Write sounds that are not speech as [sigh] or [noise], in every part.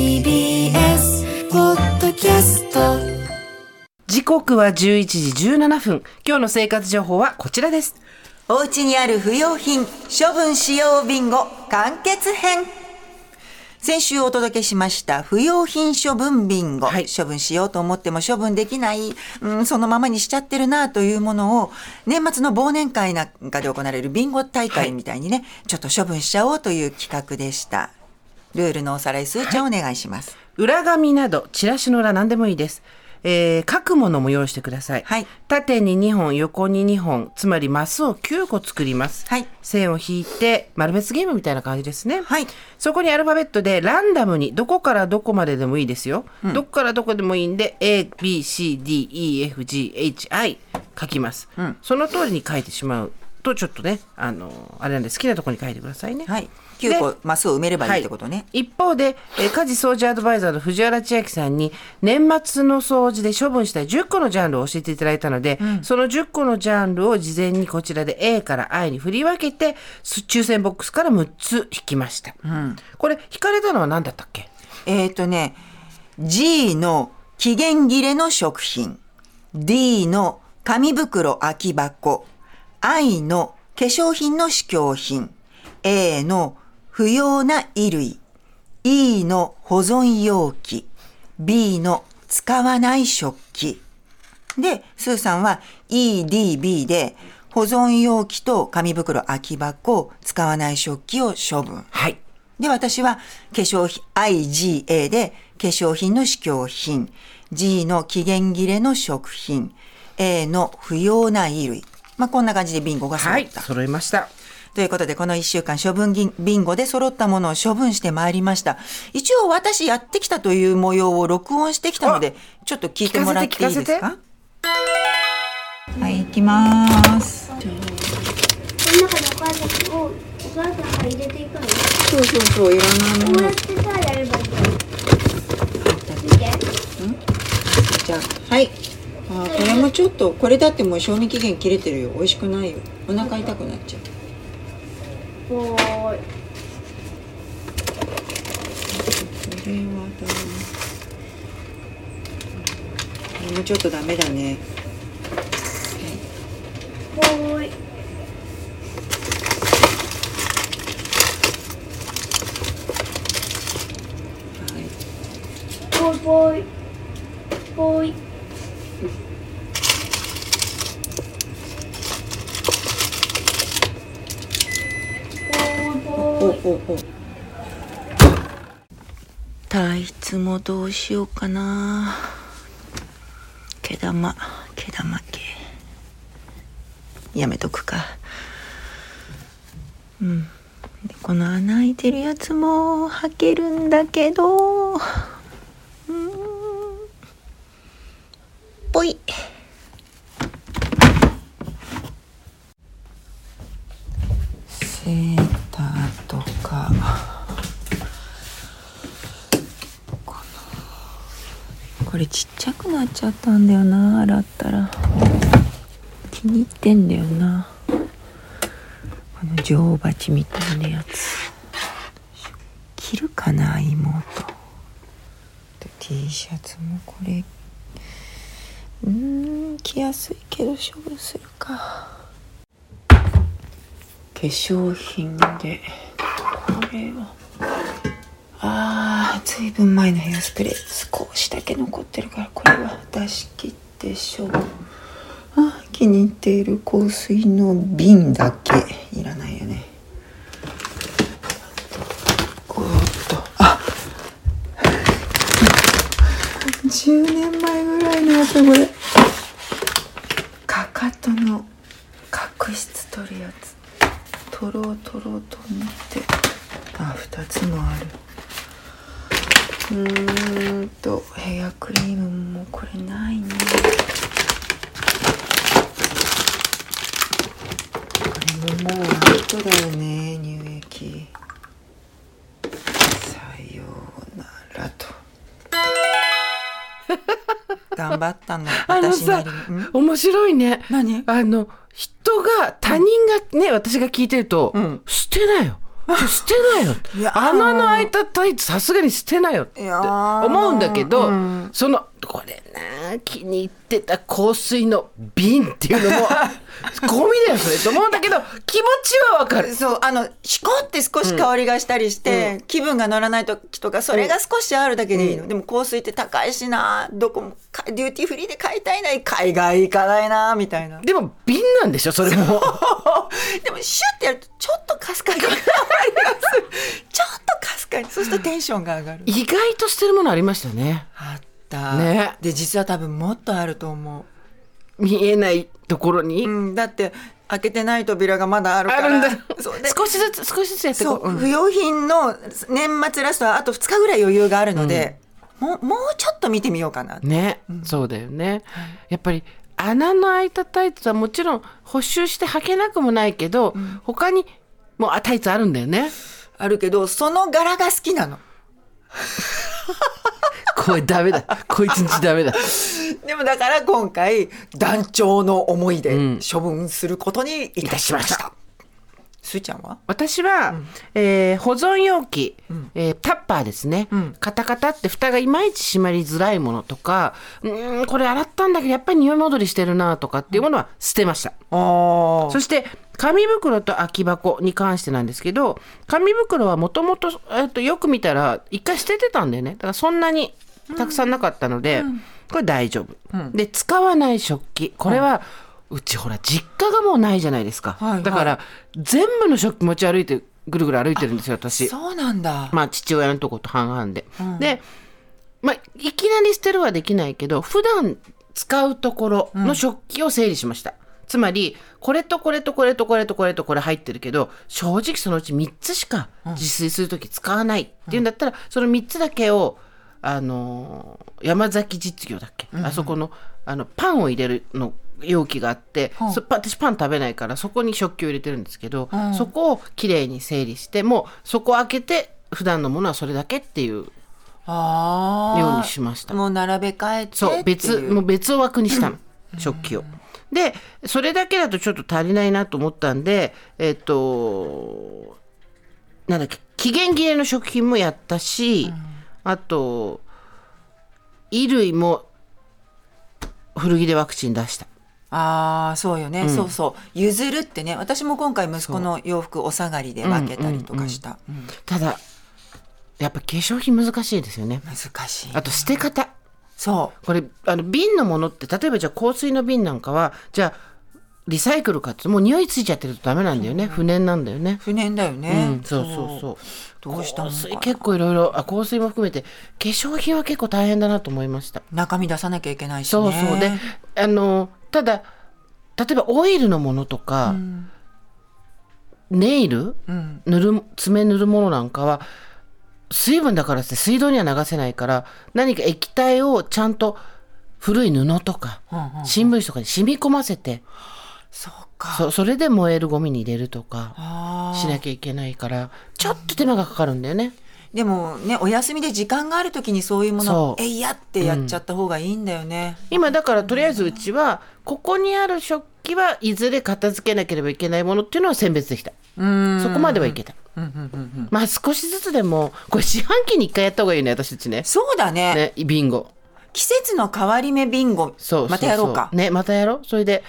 TBS ポッドキャスト。時刻は11時17分。今日の生活情報はこちらです。お家にある不要品処分しようビンゴ完結編。先週お届けしました不要品処分ビンゴ、はい。処分しようと思っても処分できない、うん、そのままにしちゃってるなというものを年末の忘年会なんかで行われるビンゴ大会みたいにね、ちょっと処分しちゃおうという企画でしたルールのおさらいすーちゃんお願いします、裏紙などチラシの裏何でもいいです。えー書くものも用意してください、はい。縦に2本横に2本つまりマスを9個作ります、はい。線を引いて丸別ゲームみたいな感じですね。はい。そこにアルファベットでランダムにどこからどこまででもいいですよ、どこからどこでもいいんで ABCDEFGHI 書きます、その通りに書いてしまうとちょっとねあのあれなんで好きなところに書いてくださいね。はい9個マスを埋めればいいってことね、はい、一方で、えー家事掃除アドバイザーの藤原千秋さんに年末の掃除で処分したい10個のジャンルを教えていただいたので、その10個のジャンルを事前にこちらで A から I に振り分けてす抽選ボックスから6つ引きました、これ引かれたのは何だったっけ？えっ、ー、とね、G の期限切れの食品、D の紙袋空き箱、I の化粧品の試供品、A の不要な衣類、E の保存容器、B の使わない食器。で、スーさんは E、D、B で保存容器と紙袋空き箱、使わない食器を処分。はいで、私は化粧品、IGA で化粧品の試供品、G の期限切れの食品、A の不要な衣類。まあ、こんな感じでビンゴが揃はいった。揃いましたということで、この1週間処分ぎビンゴで揃ったものを処分してまいりました。一応私やってきたという模様を録音してきたので、ちょっと聞いてもらっていいです聞かかはい、行きます。この中にお母さんをお母さんが入れていくの？そうそうそう、いらないものこうや。ってさやればいいの見てじゃあ、はい。あーこれもちょっと、これだってもう賞味期限切れてるよ。美味しくないよ。お腹痛くなっちゃう。こうこれはだこれもちょっとダメだね。こうぽいぽい。ぽい。ぽい。ぽいおおおタイツもどうしようかな。毛玉毛玉毛やめとくか。うん。この穴開いてるやつも履けるんだけどうんぽいセーターとかこのこれちっちゃくなっちゃったんだよな洗ったら。気に入ってんだよな。この女王蜂みたいなやつ。着るかな妹。T シャツもこれ。うん着やすいけど処分するか。化粧品でこれはあー。ずいぶん前のヘアスプレー。少しだけ残ってるからこれは出し切ってしょう。あ気に入っている香水の瓶だけ。いらないよね。おっと。あ10年前ぐらいのやつこれ。かかとの角質取るやつ。取ろう取ろうと思って。あ2つもある。うーんとヘアクリームもこれないね。これももうアウトだよね乳液。さようならと。[laughs] 頑張ったのあのさ私なりに。ん？面白いね。何？あの人が他人がね、私が聞いてると、うん。捨てなよ捨てなよ穴の開いたタイツさすがに捨てなよって思うんだけど、うん。そのこれな気に入ってた香水の瓶っていうのも [laughs] ゴミだよそれと思うんだけど気持ちはわかる。そうあのシコって少し香りがしたりして、気分が乗らない時とかそれが少しあるだけでいいの、でも香水って高いしなどこもかデューティーフリーで買いたいな海外行かないなみたいな。でも瓶なんでしょそれも。でもシュッてやるとちょっとかすかにちょっとかすかにそうするとテンションが上がる。意外と捨てるものありましたね。あった、ね。で実は多分もっとあると思見えないところに、う、うん、だって開けてない扉がまだあるから。あるんだ。そうで。少しずつ少しずつやってこそう、う、うん。不用品の年末ラストはあと2日ぐらい余裕があるので、もうもうちょっと見てみようかな、ね、そうだよね、やっぱり穴の開いたタイツはもちろん補修して履けなくもないけど、他にもうあタイツあるんだよねあるけどその柄が好きなの。[laughs] これダメだ。こいつんちダメだ。でもだから今回団長の思いでん。処分することにいたしましたすーちゃんは？私は、えー保存容器、えータッパーですね、カタカタって蓋がいまいち閉まりづらいものとかうーんこれ洗ったんだけどやっぱり匂い戻りしてるなとかっていうものは捨てました、あそして紙袋と空き箱に関してなんですけど紙袋はもともとよく見たら一回捨ててたんだよね。だからそんなにたくさんなかったので、これ大丈夫、で使わない食器。これは、うちほら実家がもうないじゃないですか、はいはい。だから全部の食器持ち歩いてぐるぐる歩いてるんですよ私。そうなんだ、まあ父親のとこと半々で、でまあいきなり捨てるはできないけど普段使うところの食器を整理しました、つまりこれとこれとこれとこれとこれとこれ入ってるけど正直そのうち3つしか自炊する時使わないっていうんだったら、その3つだけをあのー山崎実業だっけ、あそこのあのパンを入れるの容器があって、私パン食べないからそこに食器を入れてるんですけど、そこをきれいに整理してもうそこを開けて普段のものはそれだけっていうあー。ようにしました。もう並べ替えてそう別もう別枠にしたの、食器を。でそれだけだとちょっと足りないなと思ったんでえっ、となんだっけ期限切れの食品もやったし、あと衣類も古着でワクチン出した。ああそうよね、そうそう。譲るってね私も今回息子の洋服お下がりで分けたりとかした、うんただやっぱ化粧品難しいですよね。難しいあと捨て方。そこれあの瓶のものって例えばじゃあ香水の瓶なんかはじゃあリサイクルかってもう匂いついちゃってるとダメなんだよね。不燃なんだよね。う。不燃だよね、うん、そうそうそう。どうした香水結構いろいろあ香水も含めて化粧品は結構大変だなと思いました。中身出さなきゃいけないしね。そうそう。であのただ例えばオイルのものとか、ネイル、うん。塗る爪塗るものなんかは水分だからって水道には流せないから何か液体をちゃんと古い布とか、うんうん新聞紙とかに染み込ませてそうか。そそれで燃えるゴミに入れるとかしなきゃいけないからちょっと手間がかかるんだよね。でもねお休みで時間がある時にそういうものをえいやってやっちゃった方がいいんだよね、今だからとりあえずうちはここにある食器はいずれ片付けなければいけないものっていうのは選別できた。うん。そこまではいけた。うんうんうんうん。まあ少しずつでもこれ四半期に1回やった方がいいね私たちね。そうだね。ねビンゴ季節の変わり目ビンゴ。そうまたやろうか。ねまたやろう。それで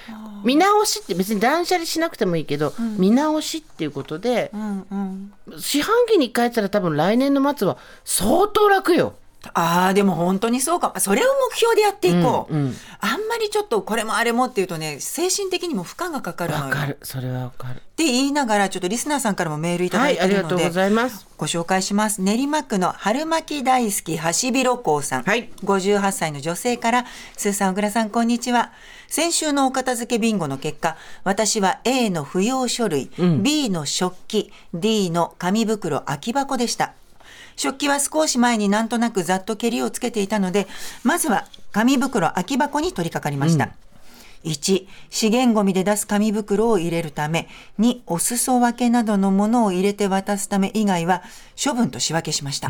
見直しって別に断捨離しなくてもいいけど、見直しっていうことでうんうん。四半期に1回やったら多分来年の末は相当楽よああでも本当にそうか。それを目標でやっていこう、うんうん。あんまりちょっとこれもあれもっていうとね精神的にも負荷がかかるのわよかる。それはわかる。って言いながらちょっとリスナーさんからもメールいただはいいてるので、ありがとうございます。ご紹介します。練馬区の春巻き大好きハシビロコウさん、はい。58歳の女性からスーさん小倉さんこんにちは。先週のお片付けビンゴの結果私は A の不要書類、B の食器 D の紙袋空き箱でした食器は少し前になんとなくざっと蹴りをつけていたのでまずは紙袋空き箱に取り掛かりました、1資源ごみで出す紙袋を入れるため2お裾分けなどのものを入れて渡すため以外は処分と仕分けしました、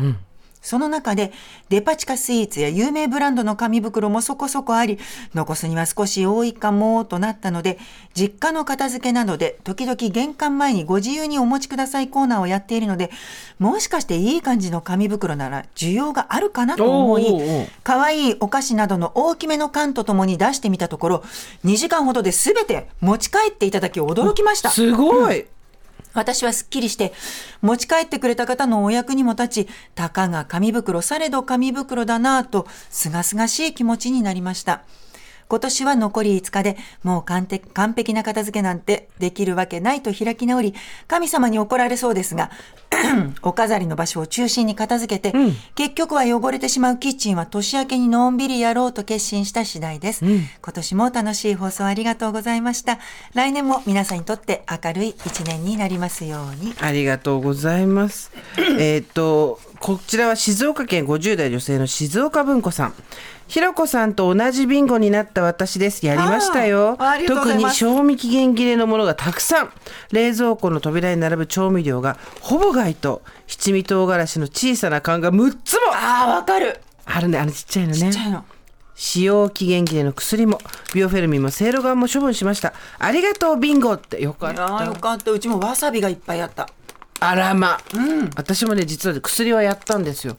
その中でデパ地下スイーツや有名ブランドの紙袋もそこそこあり、残すには少し多いかもとなったので、実家の片付けなどで時々玄関前にご自由にお持ちくださいコーナーをやっているので、もしかしていい感じの紙袋なら需要があるかなと思い可愛いお菓子などの大きめの缶とともに出してみたところ、2時間ほどで全て持ち帰っていただき驚きました。すごい、私はすっきりして、持ち帰ってくれた方のお役にも立ち、たかが紙袋されど紙袋だなぁと、すがすがしい気持ちになりました。今年は残り5日で、もう完璧完璧な片付けなんてできるわけないと開き直り、神様に怒られそうですが、[clears throat] お飾りの場所を中心に片付けて、結局は汚れてしまうキッチンは年明けにのんびりやろうと決心した次第です。今年も楽しい放送ありがとうございました。来年も皆さんにとって明るい一年になりますように。ありがとうございます。えっと、こちらは静岡県50代女性の静岡文子さん。ひろこさんと同じビンゴになった私です。やりましたよ特に賞味期限切れのものがたくさん。冷蔵庫の扉に並ぶ調味料がほぼ外と七味唐辛子の小さな缶が6つもああ、わかる。あるね。あのちっちゃいのね。ちっちゃいの。使用期限切れの薬もビオフェルミンもセイロガンも処分しましたありがとうビンゴってよかっいやーよたかった。うちもわさびがいっぱいあった。あらま、私もね実はね薬はやったんですよ。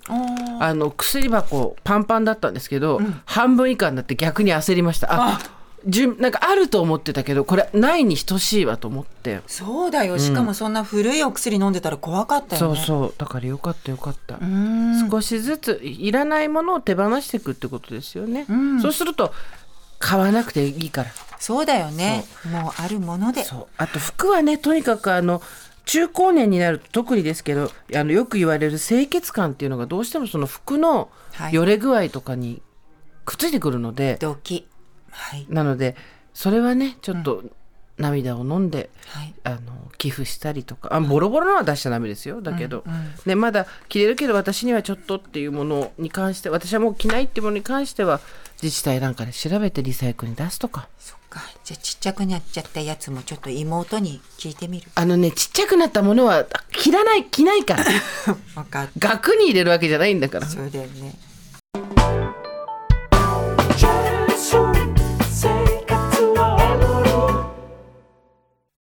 あの薬箱パンパンだったんですけど、半分以下になって逆に焦りました。あじゅなんかあると思ってたけどこれないに等しいわと思って。そうだよ。しかもそんな古いお薬飲んでたら怖かったよね。そうそう。だからよかったよかった。少しずついらないものを手放していくってことですよね、そうすると買わなくていいから。そうだよね。もうあるもので。そう。あと服はねとにかくあの中高年になると特にですけどあのよく言われる清潔感っていうのがどうしてもその服のはいよれ具合とかにくっついてくるので。はい。なのでそれはねちょっと涙を飲んで、はい。あの寄付したりとかあボロボロのは出しちゃダメですよだけど、ね、まだ着れるけど私にはちょっとっていうものに関して私はもう着ないっていうものに関しては自治体なんかで調べてリサイクルに出すとかそっか。じゃあちっちゃくなっちゃったやつもちょっと妹に聞いてみる。あのねちっちゃくなったものは着らない着ないから [laughs] わかっ額に入れるわけじゃないんだからた。そうだよね。